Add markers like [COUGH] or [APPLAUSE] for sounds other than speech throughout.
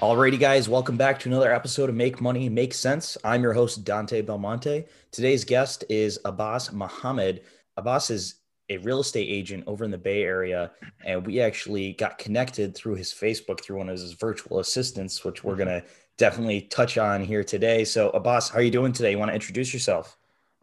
Alrighty, guys, welcome back to another episode of Make Money Make Sense. I'm your host, Dante Belmonte. Today's guest is Abbas Muhammad. Abbas is a real estate agent over in the Bay Area, and we actually got connected through his Facebook through one of his virtual assistants, which we're going to definitely touch on here today. So, Abbas, how are you doing today? You want to introduce yourself?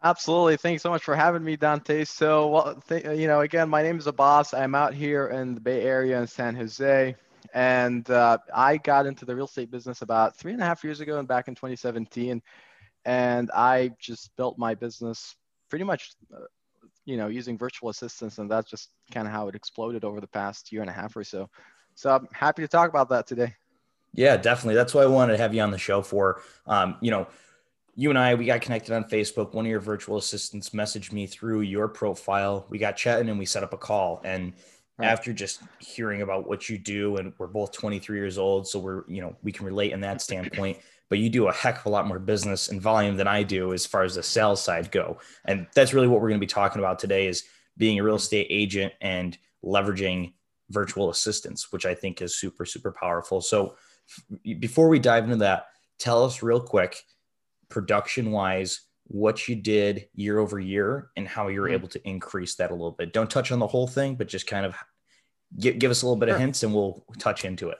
Absolutely. Thanks so much for having me, Dante. So, well, th- you know, again, my name is Abbas. I'm out here in the Bay Area in San Jose. And uh, I got into the real estate business about three and a half years ago and back in 2017. And I just built my business pretty much, uh, you know, using virtual assistants. And that's just kind of how it exploded over the past year and a half or so. So I'm happy to talk about that today. Yeah, definitely. That's what I wanted to have you on the show for. Um, you know, you and I, we got connected on Facebook. One of your virtual assistants messaged me through your profile. We got chatting and we set up a call. And right. after just hearing about what you do and we're both 23 years old so we're you know we can relate in that standpoint. But you do a heck of a lot more business and volume than i do as far as the sales side go. And that's really what we're going to be talking about today is being a real estate agent and leveraging virtual assistants which i think is super super powerful. So before we dive into that tell us real quick production wise what you did year over year and how you were mm-hmm. able to increase that a little bit. Don't touch on the whole thing, but just kind of give, give us a little bit sure. of hints and we'll touch into it.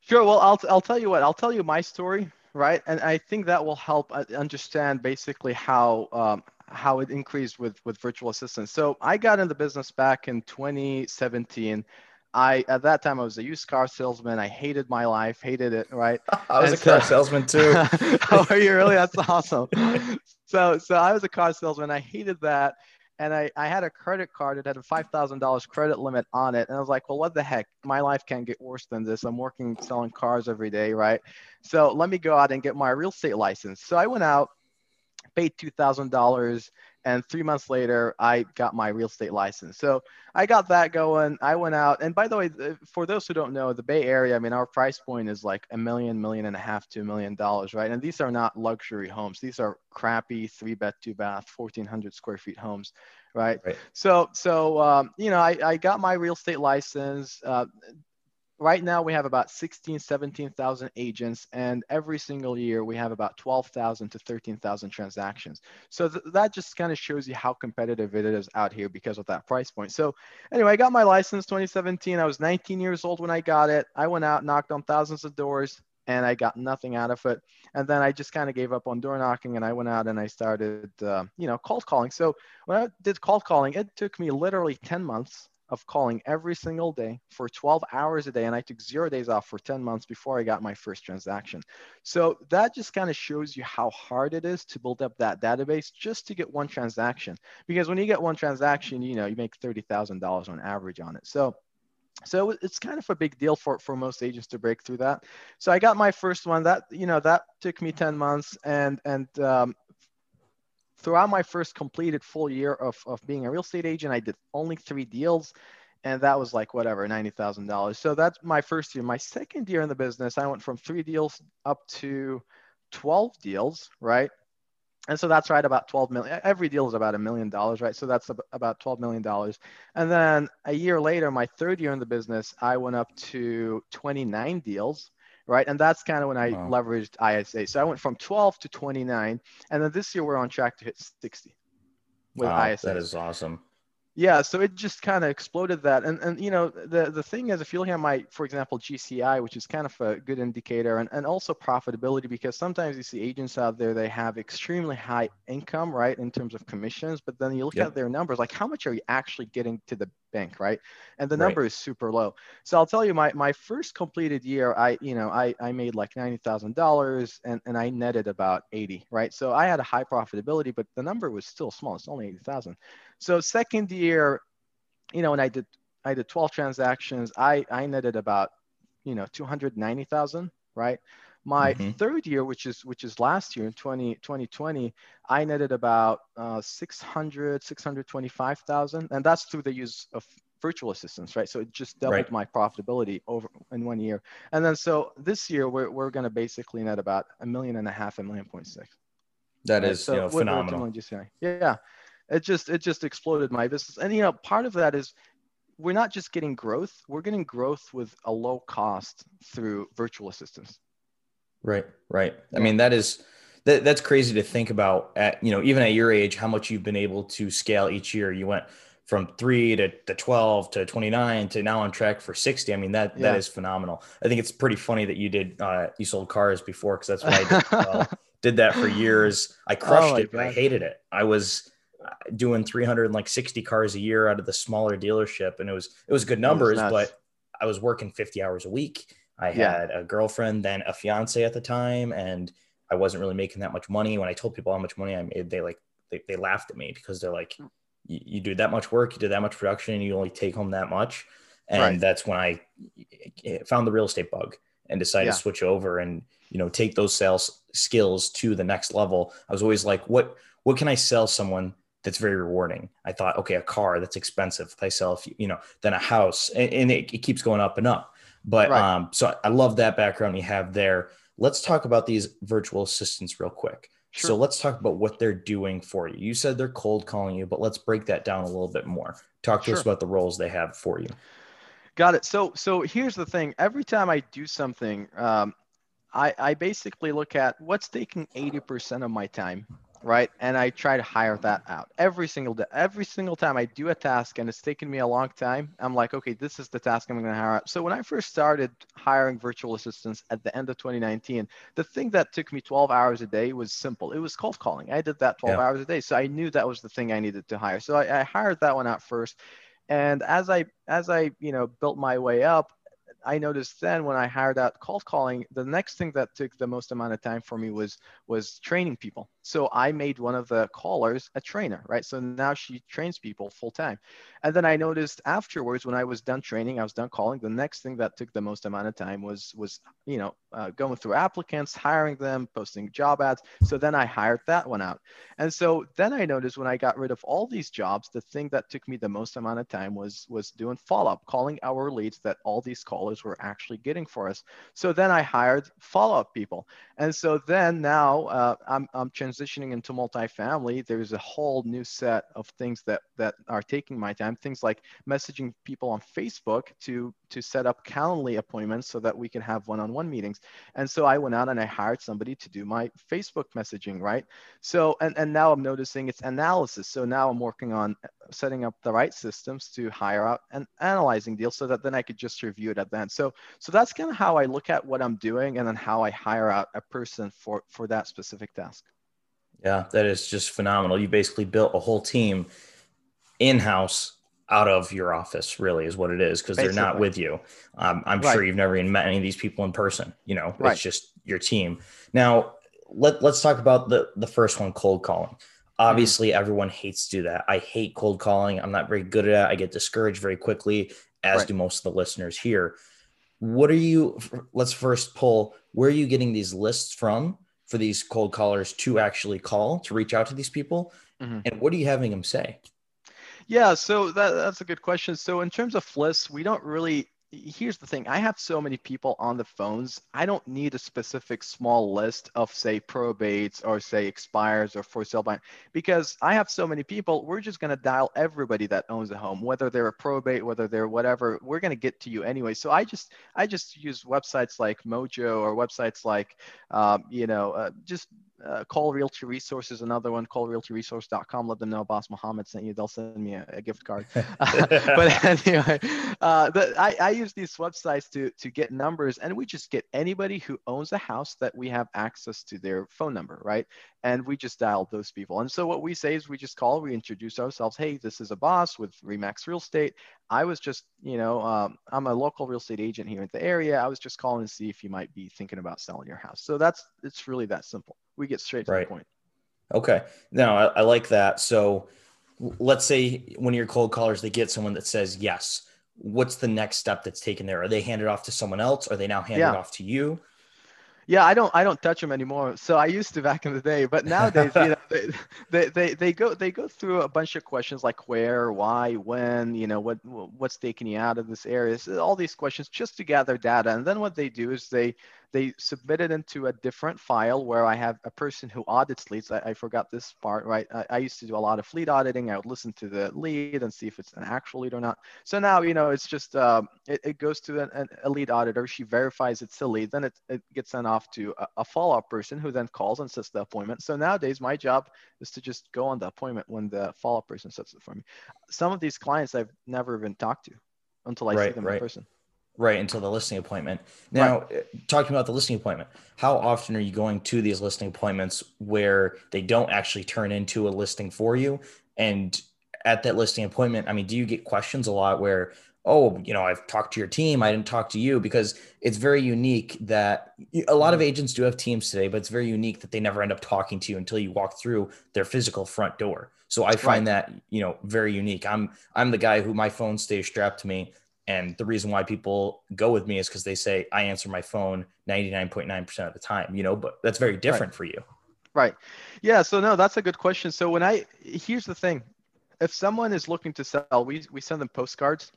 Sure. Well, I'll, I'll tell you what, I'll tell you my story, right? And I think that will help uh, understand basically how, um, how it increased with, with virtual assistants. So I got in the business back in 2017 I at that time I was a used car salesman. I hated my life, hated it. Right. [LAUGHS] I was and a car salesman too. [LAUGHS] oh, are you really? That's [LAUGHS] awesome. so so I was a car salesman. I hated that. And I, I had a credit card that had a $5,000 credit limit on it. And I was like, well, what the heck? My life can't get worse than this. I'm working selling cars every day, right? So let me go out and get my real estate license. So I went out, paid $2,000 and three months later i got my real estate license. So i got that going. I went out. And by the way for those who don't know the bay area i mean our price point is like a million million and a half to a million dollars right? And these are not luxury homes. These are crappy three bed two bath 1400 square feet homes right, right. so so um, you know I, I got my real estate license. Uh, right now we have about 16 17,000 agents and every single year we have about 12,000 to 13,000 transactions. So th- that just kind of shows you how competitive it is out here because of that price point. So anyway i got my license 2017 i was 19 years old when i got it. I went out knocked on thousands of doors and i got nothing out of it. And then i just kind of gave up on door knocking and i went out and i started uh, you know cold calling. So when i did cold calling it took me literally 10 months of calling every single day for 12 hours a day. And I took zero days off for 10 months before I got my first transaction. So that just kind of shows you how hard it is to build up that database just to get one transaction. Because when you get one transaction, you know, you make $30,000 on average on it. So so it's kind of a big deal for, for most agents to break through that. So I got my first one that, you know, that took me 10 months and, and um, throughout my first completed full year of, of being a real estate agent, I did only three deals. And that was like whatever, $90,000. So that's my first year. My second year in the business, I went from three deals up to 12 deals, right? And so that's right about 12 million. Every deal is about a million dollars, right? So that's about 12 million dollars. And then a year later, my third year in the business, I went up to 29 deals right? And that's kind of when I wow. leveraged ISA. So I went from 12 to 29, and then this year we're on track to hit 60 with wow, ISA. That is awesome yeah so it just kind of exploded that and and you know the the thing is if you look at my for example gci which is kind of a good indicator and, and also profitability because sometimes you see agents out there they have extremely high income right in terms of commissions but then you look yep. at their numbers like how much are you actually getting to the bank right? And the number right. is super low. So i'll tell you my my first completed year i you know i i made like $90000 and and i netted about 80 right? So i had a high profitability but the number was still small. It's only 80000 so second year, you know, when I did I did 12 transactions, I I netted about you know 290,000, right? My mm-hmm. third year, which is which is last year in 20, 2020, I netted about uh, 600, 625,000. And that's through the use of virtual assistants, right? So it just doubled right. my profitability over in one year. And then so this year we're, we're going to basically net about a million and a half, a million point six. That right? is so you know, phenomenal. Just yeah, it just it just exploded my business. And you know, part of that is we're not just getting growth; we're getting growth with a low cost through virtual assistants. Right, right. I mean, that is that, that's crazy to think about. At you know, even at your age, how much you've been able to scale each year. You went from three to, to 12 to 29 to now on track for 60. I mean, that, yeah. that is phenomenal. I think it's pretty funny that you did, uh, you sold cars before. Cause that's what I did. [LAUGHS] well, did that for years. I crushed oh it, but I hated it. I was uh, doing 360 cars a year out of the smaller dealership. And it was, it was good numbers, was but I was working 50 hours a week. I had yeah. a girlfriend, then a fiance at the time. And I wasn't really making that much money. When I told people how much money I made, they like, they, they laughed at me because they're like, mm. you, you do that much work, you do that much production, and you only take home that much. And right. that's when I eh, found the real estate bug and decided yeah. to switch over and you know take those sales skills to the next level. I was always like, what what can I sell someone that's very rewarding? I thought, okay, a car that's expensive. If I sell, a you know, then a house, and, and it, it, keeps going up and up. But right. um, so I love that background you have there. Let's talk about these virtual assistants real quick. Sure. So let's talk about what they're doing for you. You said they're cold calling you, but let's break that down a little bit more. Talk to sure. us about the roles they have for you. Got it. So so here's the thing. Every time I do something, um, I I basically look at what's taking 80% of my time right? And I try to hire that out every single day. Every single time I do a task and it's taken me a long time, I'm like, okay, this is the task I'm going to hire out. So when I first started hiring virtual assistants at the end of 2019, the thing that took me 12 hours a day was simple. It was cold calling. I did that 12 yeah. hours a day. So I knew that was the thing I needed to hire. So I, I hired that one out first. And as I as I you know built my way up, I noticed then when I hired out cold calling, the next thing that took the most amount of time for me was was training people. So I made one of the callers a trainer, right? So now she trains people full time. And then I noticed afterwards when I was done training, I was done calling. The next thing that took the most amount of time was was you know uh, going through applicants, hiring them, posting job ads. So then I hired that one out. And so then I noticed when I got rid of all these jobs, the thing that took me the most amount of time was was doing follow up, calling our leads that all these callers were actually getting for us. So then I hired follow up people. And so then now uh, I'm I'm transitioning into multifamily, there's a whole new set of things that that are taking my time. Things like messaging people on Facebook to to set up Calendly appointments so that we can have one-on-one meetings. And so I went out and I hired somebody to do my Facebook messaging, right? So and and now I'm noticing it's analysis. So now I'm working on setting up the right systems to hire out and analyzing deals so that then I could just review it at the end. So so that's kind of how I look at what I'm doing and then how I hire out a person for for that specific task. Yeah, that is just phenomenal. You basically built a whole team in house out of your office, really, is what it is, because they're not with you. Um, I'm right. sure you've never even met any of these people in person. You know, right. it's just your team. Now, let, let's talk about the, the first one cold calling. Obviously, mm-hmm. everyone hates to do that. I hate cold calling. I'm not very good at it. I get discouraged very quickly, as right. do most of the listeners here. What are you, let's first pull, where are you getting these lists from? For these cold callers to actually call to reach out to these people? Mm-hmm. and what are you having them say? Yeah so that, that's a good question. So in terms of lists we don't really here's the thing. I have so many people on the phones. I don't need a specific small list of say probates or say expires or for sale by because i have so many people. We're just going to dial everybody that owns a home whether they're a probate whether they're whatever. We're going to get to you anyway. So i just i just use websites like mojo or websites like um, you know uh, just uh, Cole Realty Resources another one colerealtyresource.com let them know Abbas Muhammad sent you. They'll send me a, a gift card. [LAUGHS] [LAUGHS] But anyway uh, the, I, I use these websites to to get numbers and we just get anybody who owns a house that we have access to their phone number right and we just dialed those people and so what we say is we just call we introduce ourselves hey this is Abbas with remax real estate i was just you know um, i'm a local real estate agent here in the area i was just calling to see if you might be thinking about selling your house so that's it's really that simple we get straight to right. the point. Okay. No, I, I like that. So let's say when your cold callers, they get someone that says yes. What's the next step that's taken there? Are they handed off to someone else? Are they now handed yeah. off to you? Yeah, I don't I don't touch them anymore. So I used to back in the day, but nowadays, you know, [LAUGHS] they, they, they, they go they go through a bunch of questions like where, why, when, you know, what what's taking you out of this area, so all these questions just to gather data. And then what they do is they they submit it into a different file where I have a person who audits leads. I, I forgot this part, right? I, I, used to do a lot of lead auditing. I would listen to the lead and see if it's an actual lead or not. So now, you know, it's just, um, it, it, goes to an, a lead auditor. She verifies it's a lead. Then it, it gets sent off to a, a follow-up person who then calls and sets the appointment. So nowadays, my job is to just go on the appointment when the follow-up person sets it for me. Some of these clients I've never even talked to until I right, see them right. in person. Right until the listing appointment. Now, right. Uh, talking about the listing appointment, how often are you going to these listing appointments where they don't actually turn into a listing for you? And at that listing appointment, I mean, do you get questions a lot where, oh, you know, I've talked to your team, I didn't talk to you because it's very unique that a lot of mm-hmm. agents do have teams today, but it's very unique that they never end up talking to you until you walk through their physical front door. So I find right. that, you know, very unique. I'm I'm the guy who my phone stays strapped to me and the reason why people go with me is because they say I answer my phone 99.9% of the time, you know, but that's very different right. for you. Right. Yeah. So no, that's a good question. So when I here's the thing. If someone is looking to sell, we, we send them postcards.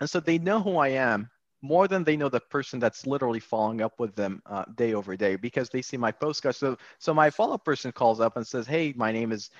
And so they know who I am more than they know the person that's literally following up with them uh, day over day because they see my postcard. So so my follow-up person calls up and says, "Hey, my name is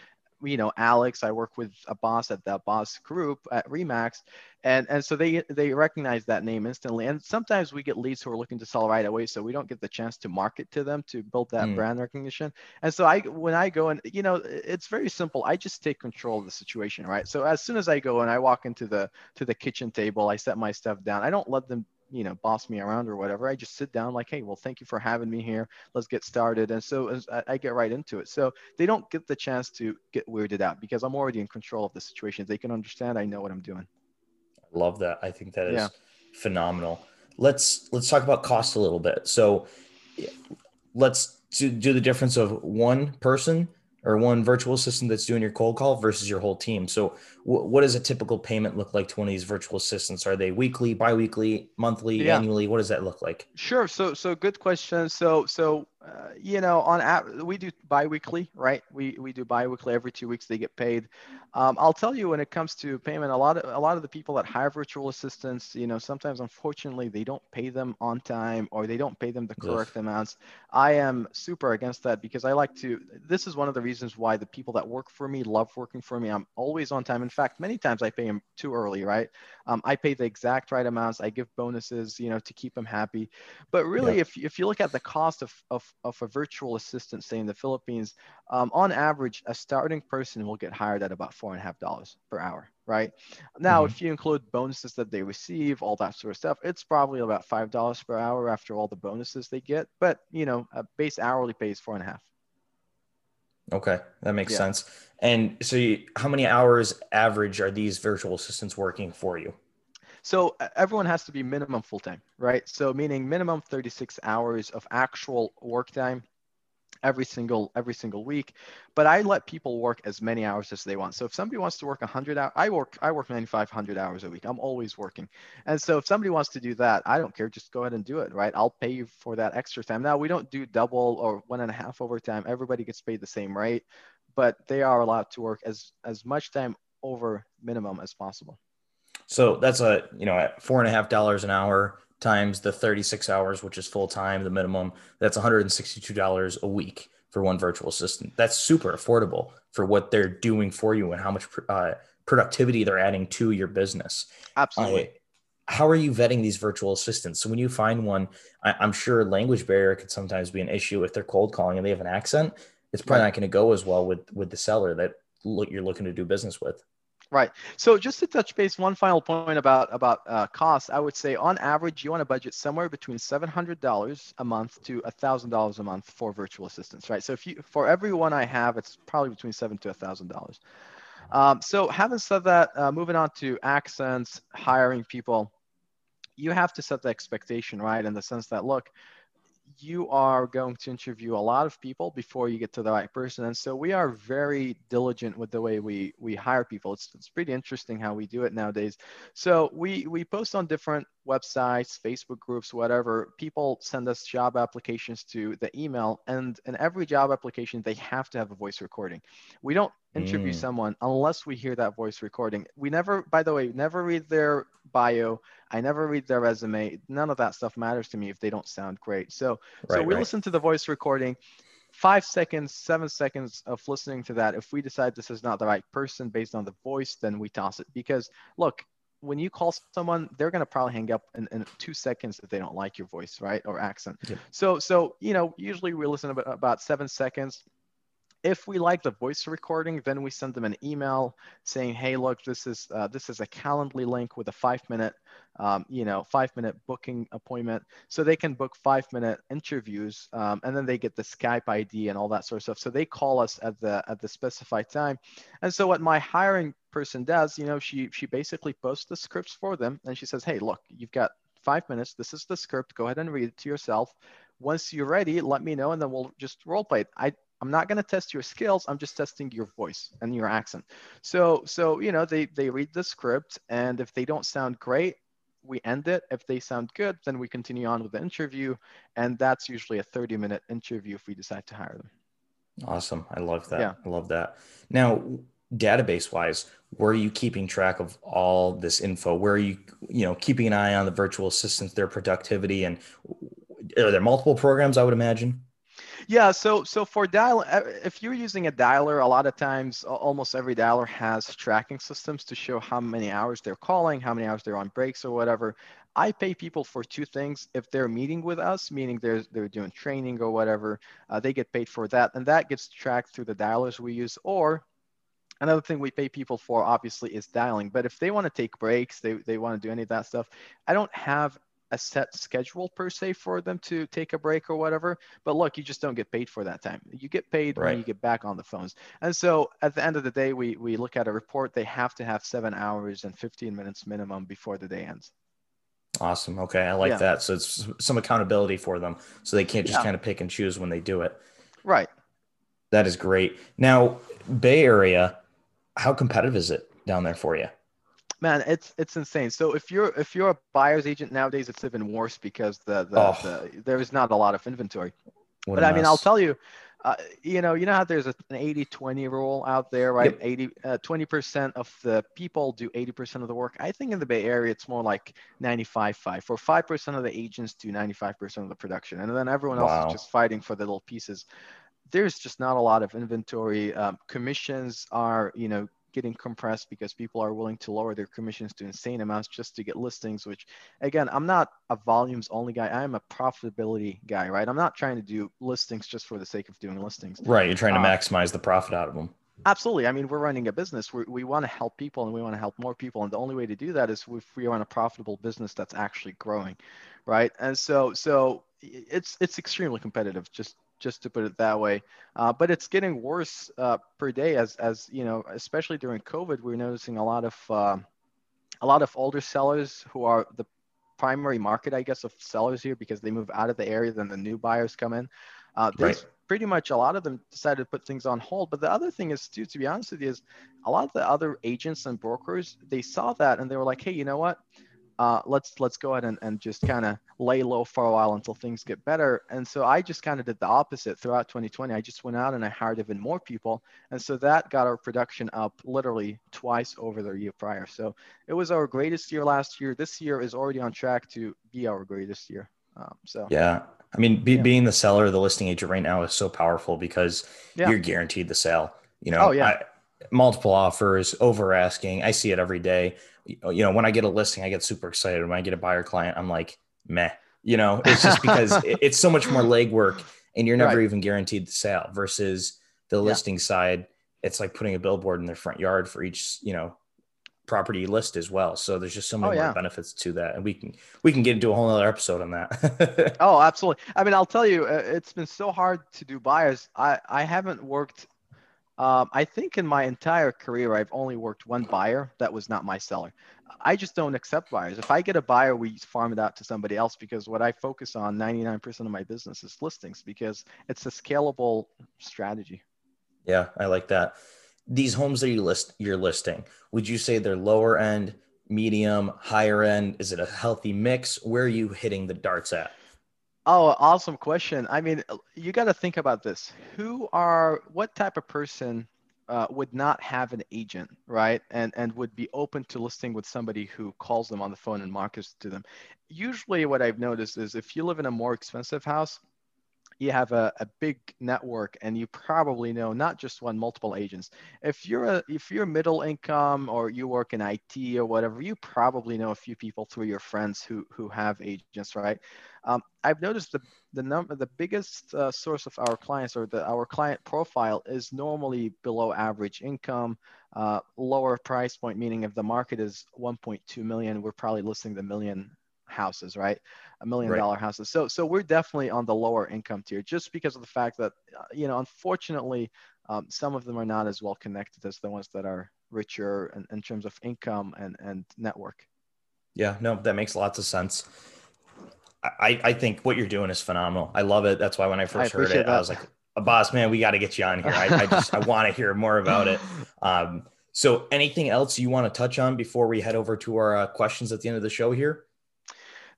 you know alex i work with Abbas at the Abbas Group at remax and and so they they recognize that name instantly. And sometimes we get leads who are looking to sell right away so we don't get the chance to market to them to build that mm. brand recognition. And so i when i go and you know it's very simple. I just take control of the situation right? So as soon as i go and i walk into the to the kitchen table i set my stuff down. I don't let them you know boss me around or whatever i just sit down like hey well thank you for having me here. Let's get started. And so I, get right into it. So they don't get the chance to get weirded out because i'm already in control of the situation. They can understand i know what i'm doing. I love that. I think that is yeah. phenomenal. Let's let's talk about cost a little bit. So let's do, do the difference of one person or one virtual assistant that's doing your cold call versus your whole team. So, w- what does a typical payment look like to one of these virtual assistants? Are they weekly, biweekly, monthly, yeah. annually? What does that look like? Sure. So, so good question. So, so uh, you know, on app, we do biweekly, right? We we do biweekly. Every two weeks they get paid. Um, I'll tell you when it comes to payment, a lot of a lot of the people that hire virtual assistants, you know, sometimes unfortunately they don't pay them on time or they don't pay them the correct yes. amounts. I am super against that because I like to. This is one of the reasons why the people that work for me love working for me. I'm always on time. In fact, many times I pay them too early, right? Um, I pay the exact right amounts. I give bonuses, you know, to keep them happy. But really, yeah. if if you look at the cost of of of a virtual assistant, say in the Philippines, um, on average, a starting person will get hired at about four and a half dollars per hour, right? Now, mm-hmm. if you include bonuses that they receive, all that sort of stuff, it's probably about five dollars per hour after all the bonuses they get. But you know, a base hourly pay is four and a half. Okay, that makes yeah. sense. And so, you, how many hours average are these virtual assistants working for you? So everyone has to be minimum full time, right? So meaning minimum 36 hours of actual work time every single every single week. But i let people work as many hours as they want. So if somebody wants to work 100 hours i work i work 9500 hours a week. I'm always working. And so if somebody wants to do that i don't care. Just go ahead and do it right? I'll pay you for that extra time. Now we don't do double or one and a half overtime. Everybody gets paid the same rate but they are allowed to work as as much time over minimum as possible so that's a you know at four and a half dollars an hour times the 36 hours, which is full time, the minimum. That's 162 dollars a week for one virtual assistant. That's super affordable for what they're doing for you and how much uh, productivity they're adding to your business. Absolutely. Uh, how are you vetting these virtual assistants? So when you find one, I, am sure language barrier could sometimes be an issue if they're cold calling and they have an accent. It's probably not going to go as well with with the seller that look, you're looking to do business with. Right. So just to touch base, one final point about about uh, costs, I would say on average you want to budget somewhere between seven hundred dollars a month to thousand dollars a month for virtual assistants. Right. So if you for every one I have, it's probably between seven to thousand dollars. Um, so having said that, uh, moving on to accents, hiring people, you have to set the expectation right in the sense that look, you are going to interview a lot of people before you get to the right person. And so we are very diligent with the way we we hire people. It's, it's pretty interesting how we do it nowadays. So we we post on different websites, Facebook groups, whatever. People send us job applications to the email, and in every job application, they have to have a voice recording. We don't interview mm. someone unless we hear that voice recording. We never, by the way, never read their bio. I never read their resume. None of that stuff matters to me if they don't sound great. So, right, so we right. listen to the voice recording. Five seconds, seven seconds of listening to that. If we decide this is not the right person based on the voice, then we toss it. Because look, when you call someone, they're going to probably hang up in, in, two seconds if they don't like your voice, right, or accent. Yep. So, so you know, usually we listen about, about seven seconds if we like the voice recording, then we send them an email saying, "Hey, look, this is uh, this is a Calendly link with a five-minute, um, you know, five-minute booking appointment, so they can book five-minute interviews, um, and then they get the Skype ID and all that sort of stuff. So they call us at the at the specified time, and so what my hiring person does, you know, she she basically posts the scripts for them, and she says, "Hey, look, you've got five minutes. This is the script. Go ahead and read it to yourself." once you're ready, let me know and then we'll just role play it. I, I'm not going to test your skills. I'm just testing your voice and your accent. So, so you know, they they read the script, and if they don't sound great, we end it. If they sound good, then we continue on with the interview, and that's usually a 30 minute interview if we decide to hire them. Awesome. I love that. Yeah. I love that. Now, database wise, where are you keeping track of all this info? Where are you, you know, keeping an eye on the virtual assistants, their productivity, and are there multiple programs? I would imagine. Yeah, so so for dial, uh, if you're using a dialer, a lot of times, almost every dialer has tracking systems to show how many hours they're calling, how many hours they're on breaks or whatever. I pay people for two things. If they're meeting with us, meaning they're they're doing training or whatever, uh, they get paid for that, and that gets tracked through the dialers we use. Or another thing we pay people for obviously is dialing. But if they want to take breaks, they they want to do any of that stuff, I don't have a set schedule per se for them to take a break or whatever. But look, you just don't get paid for that time. You get paid right. when you get back on the phones. And so at the end of the day, we we look at a report. They have to have seven hours and 15 minutes minimum before the day ends. Awesome. Okay, I like yeah. that. So it's some accountability for them, so they can't just yeah. kind of pick and choose when they do it. Right. That is great. Now, Bay Area, how competitive is it down there for you? Man it's it's insane. So if you're if you're a buyer's agent nowadays it's even worse because the, the, oh. the there's not a lot of inventory. What but i mean i'll tell you uh, you know you know how there's an 80 20 rule out there right? Yep. 80 uh, 20% of the people do 80% of the work. I think in the bay area it's more like 95 5 for 5% of the agents do 95% of the production. And then everyone else wow. is just fighting for the little pieces. There's just not a lot of inventory. Um, commissions are you know getting compressed because people are willing to lower their commissions to insane amounts just to get listings which again i'm not a volumes only guy. I'm a profitability guy right? I'm not trying to do listings just for the sake of doing listings. Right you're trying to uh, maximize the profit out of them absolutely. I mean we're running a business. We we want to help people and we want to help more people. And the only way to do that is if we run a profitable business that's actually growing right? And so so it's it's extremely competitive. Just just to put it that way. Uh, but it's getting worse uh, per day as, as you know, especially during COVID, we're noticing a lot of uh, a lot of older sellers who are the primary market, I guess, of sellers here because they move out of the area, then the new buyers come in. Uh, there's right. pretty much a lot of them decided to put things on hold. But the other thing is, too, to be honest with you, is a lot of the other agents and brokers they saw that and they were like, hey, you know what? Uh, let's let's go ahead and, and just kind of lay low for a while until things get better. And so I just kind of did the opposite throughout 2020. I just went out and I hired even more people, and so that got our production up literally twice over the year prior. So it was our greatest year last year. This year is already on track to be our greatest year. Um, so yeah, I mean, be, yeah. being the seller, the listing agent right now is so powerful because yeah. you're guaranteed the sale. You know, oh, yeah. I, multiple offers, over asking. I see it every day you know, when I get a listing, I get super excited. When I get a buyer client, I'm like, meh. You know, it's just because [LAUGHS] it's so much more legwork and you're never right. even guaranteed the sale versus the listing side. It's like putting a billboard in their front yard for each, you know, property list as well. So there's just so many oh, more benefits to that. And we can, we can get into a whole other episode on that. [LAUGHS] oh, absolutely. I mean, I'll tell you, uh, it's been so hard to do buyers. I, I haven't worked um, I think in my entire career, I've only worked one buyer that was not my seller. I just don't accept buyers. If I get a buyer, we farm it out to somebody else because what I focus on 99% of my business is listings because it's a scalable strategy. Yeah, I like that. These homes that you list you're listing, would you say they're lower end, medium, higher end? Is it a healthy mix? Where are you hitting the darts at? Oh, awesome question. I mean, you got to think about this. Who are what type of person uh, would not have an agent, right? And and would be open to listing with somebody who calls them on the phone and markets to them. Usually, what I've noticed is if you live in a more expensive house, you have a, a big network and you probably know not just one multiple agents. If you're a if you're middle income or you work in it or whatever you probably know a few people through your friends who who have agents right? Um, i've noticed the the number the biggest uh, source of our clients or the our client profile is normally below average income uh, lower price point meaning if the market is 1.2 million we're probably listing the million houses, right? A million dollar right. houses. So so we're definitely on the lower income tier just because of the fact that uh, you know unfortunately um, some of them are not as well connected as the ones that are richer in, in terms of income and and network. Yeah, no, that makes lots of sense. I, I think what you're doing is phenomenal. I love it. That's why when I first I heard it, that. I was like, boss man, we got to get you on here. I, I just I want to hear more about it. [LAUGHS] Um, so anything else you want to touch on before we head over to our uh, questions at the end of the show here?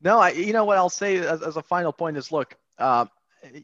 No, I, you know what I'll say as, as a final point is look, uh,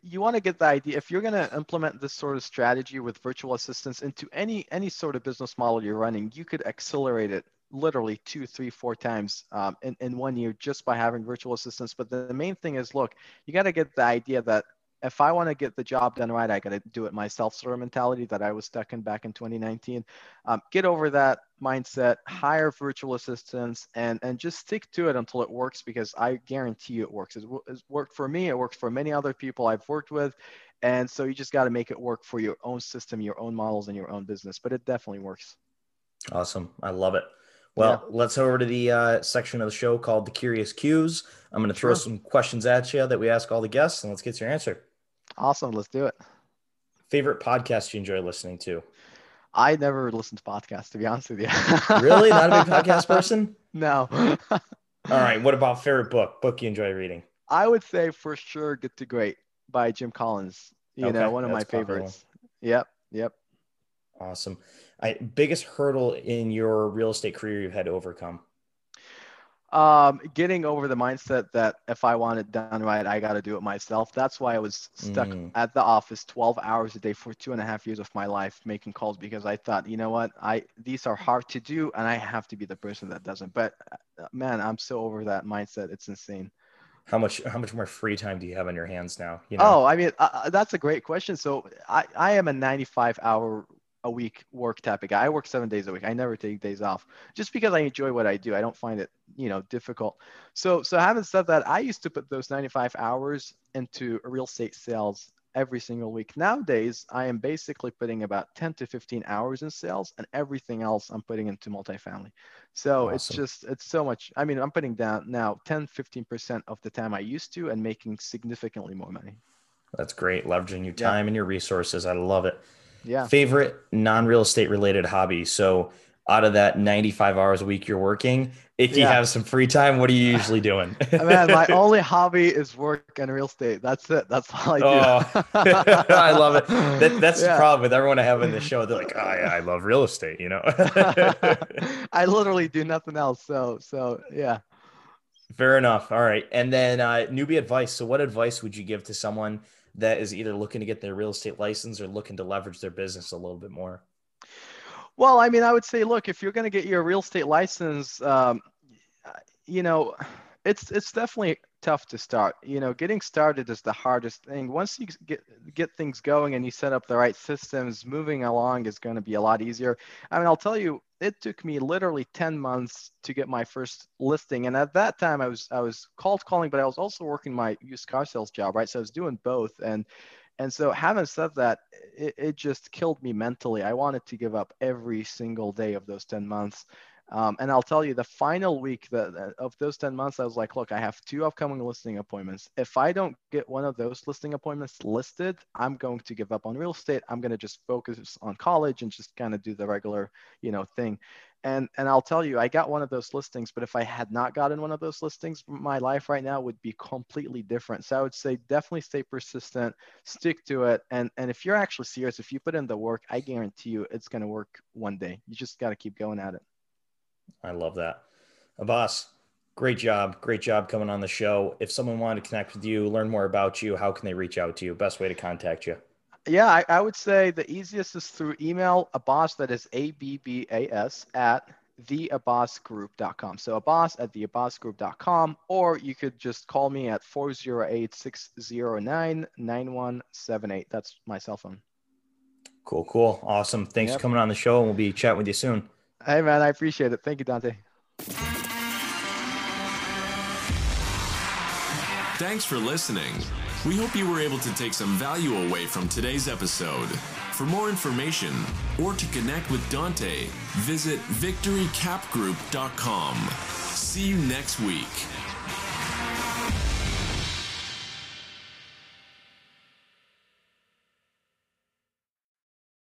you want to get the idea if you're going to implement this sort of strategy with virtual assistants into any any sort of business model you're running, you could accelerate it literally two, three, four times um, in, in one year just by having virtual assistants. But the, the main thing is, look, you got to get the idea that if I want to get the job done right, I got to do it myself sort of mentality that I was stuck in back in 2019. Um, get over that mindset, hire virtual assistants, and and just stick to it until it works because I guarantee you it works. It's, it's worked for me. It works for many other people I've worked with. And so you just got to make it work for your own system, your own models, and your own business. But it definitely works. Awesome. I love it. Well, yeah. let's head over to the uh, section of the show called the Curious Q's. I'm going to throw sure. some questions at you that we ask all the guests, and let's get your answer. Awesome. Let's do it. Favorite podcast you enjoy listening to? I never listen to podcasts, to be honest with you. [LAUGHS] really? Not a big podcast person? No. [LAUGHS] all right. What about favorite book? Book you enjoy reading? I would say for sure Good to Great by Jim Collins. You okay. know, one of That's my favorites. Yep. Yep. Awesome. I, biggest hurdle in your real estate career you've had to overcome? Um, getting over the mindset that if I want it done right, I got to do it myself. That's why I was stuck mm. at the office 12 hours a day for two and a half years of my life making calls because I thought, you know what, I these are hard to do and I have to be the person that doesn't. But uh, man, I'm so over that mindset. It's insane. How much how much more free time do you have on your hands now? You know? Oh, I mean, uh, uh that's a great question. So I I am a 95 hour a week work type of guy. I work seven days a week. I never take days off just because I enjoy what I do. I don't find it, you know, difficult. So, so having said that, I used to put those 95 hours into real estate sales every single week. Nowadays, I am basically putting about 10 to 15 hours in sales and everything else I'm putting into multifamily. So awesome. it's just, it's so much. I mean, I'm putting down now 10, 15% of the time I used to and making significantly more money. That's great. Leveraging your time yeah. and your resources. I love it. Yeah. Favorite non real estate related hobby. So out of that 95 hours a week you're working, if you yeah. have some free time, what are you usually doing? [LAUGHS] Man, my [LAUGHS] only hobby is work and real estate. That's it. That's all I do. Oh, [LAUGHS] I love it. That, that's yeah. the problem with everyone I have in the show. They're like, oh, yeah, I love real estate, you know? I literally do nothing else. So, so yeah. Fair enough. All right. And then uh, newbie advice. So, what advice would you give to someone that is either looking to get their real estate license or looking to leverage their business a little bit more? Well, I mean, I would say, look, if you're going to get your real estate license, um, you know, it's it's definitely tough to start. You know, getting started is the hardest thing. Once you get get things going and you set up the right systems, moving along is going to be a lot easier. I mean, I'll tell you, it took me literally 10 months to get my first listing and at that time i was i was cold calling but i was also working my used car sales job right so i was doing both and and so having said that it, it just killed me mentally i wanted to give up every single day of those 10 months um, and I'll tell you, the final week of those 10 months, I was like, look, I have two upcoming listing appointments. If I don't get one of those listing appointments listed, I'm going to give up on real estate. I'm going to just focus on college and just kind of do the regular, you know, thing. And and I'll tell you, I got one of those listings, but if I had not gotten one of those listings, my life right now would be completely different. So I would say definitely stay persistent, stick to it, and and if you're actually serious, if you put in the work, I guarantee you it's going to work one day. You just got to keep going at it. I love that, Abbas. Great job. Great job coming on the show. If someone wanted to connect with you, learn more about you, how can they reach out to you? Best way to contact you? Yeah, I, I would say the easiest is through email, Abbas, that is A B B A S, at theabbasgroup.com. So Abbas at theabbasgroup.com, or you could just call me at 408 609 9178. That's my cell phone. Cool, cool. Awesome. Thanks yep. for coming on the show, and we'll be chatting with you soon. Hey, man, I appreciate it. Thank you, Dante. Thanks for listening. We hope you were able to take some value away from today's episode. For more information or to connect with Dante, visit victorycapgroup.com. See you next week.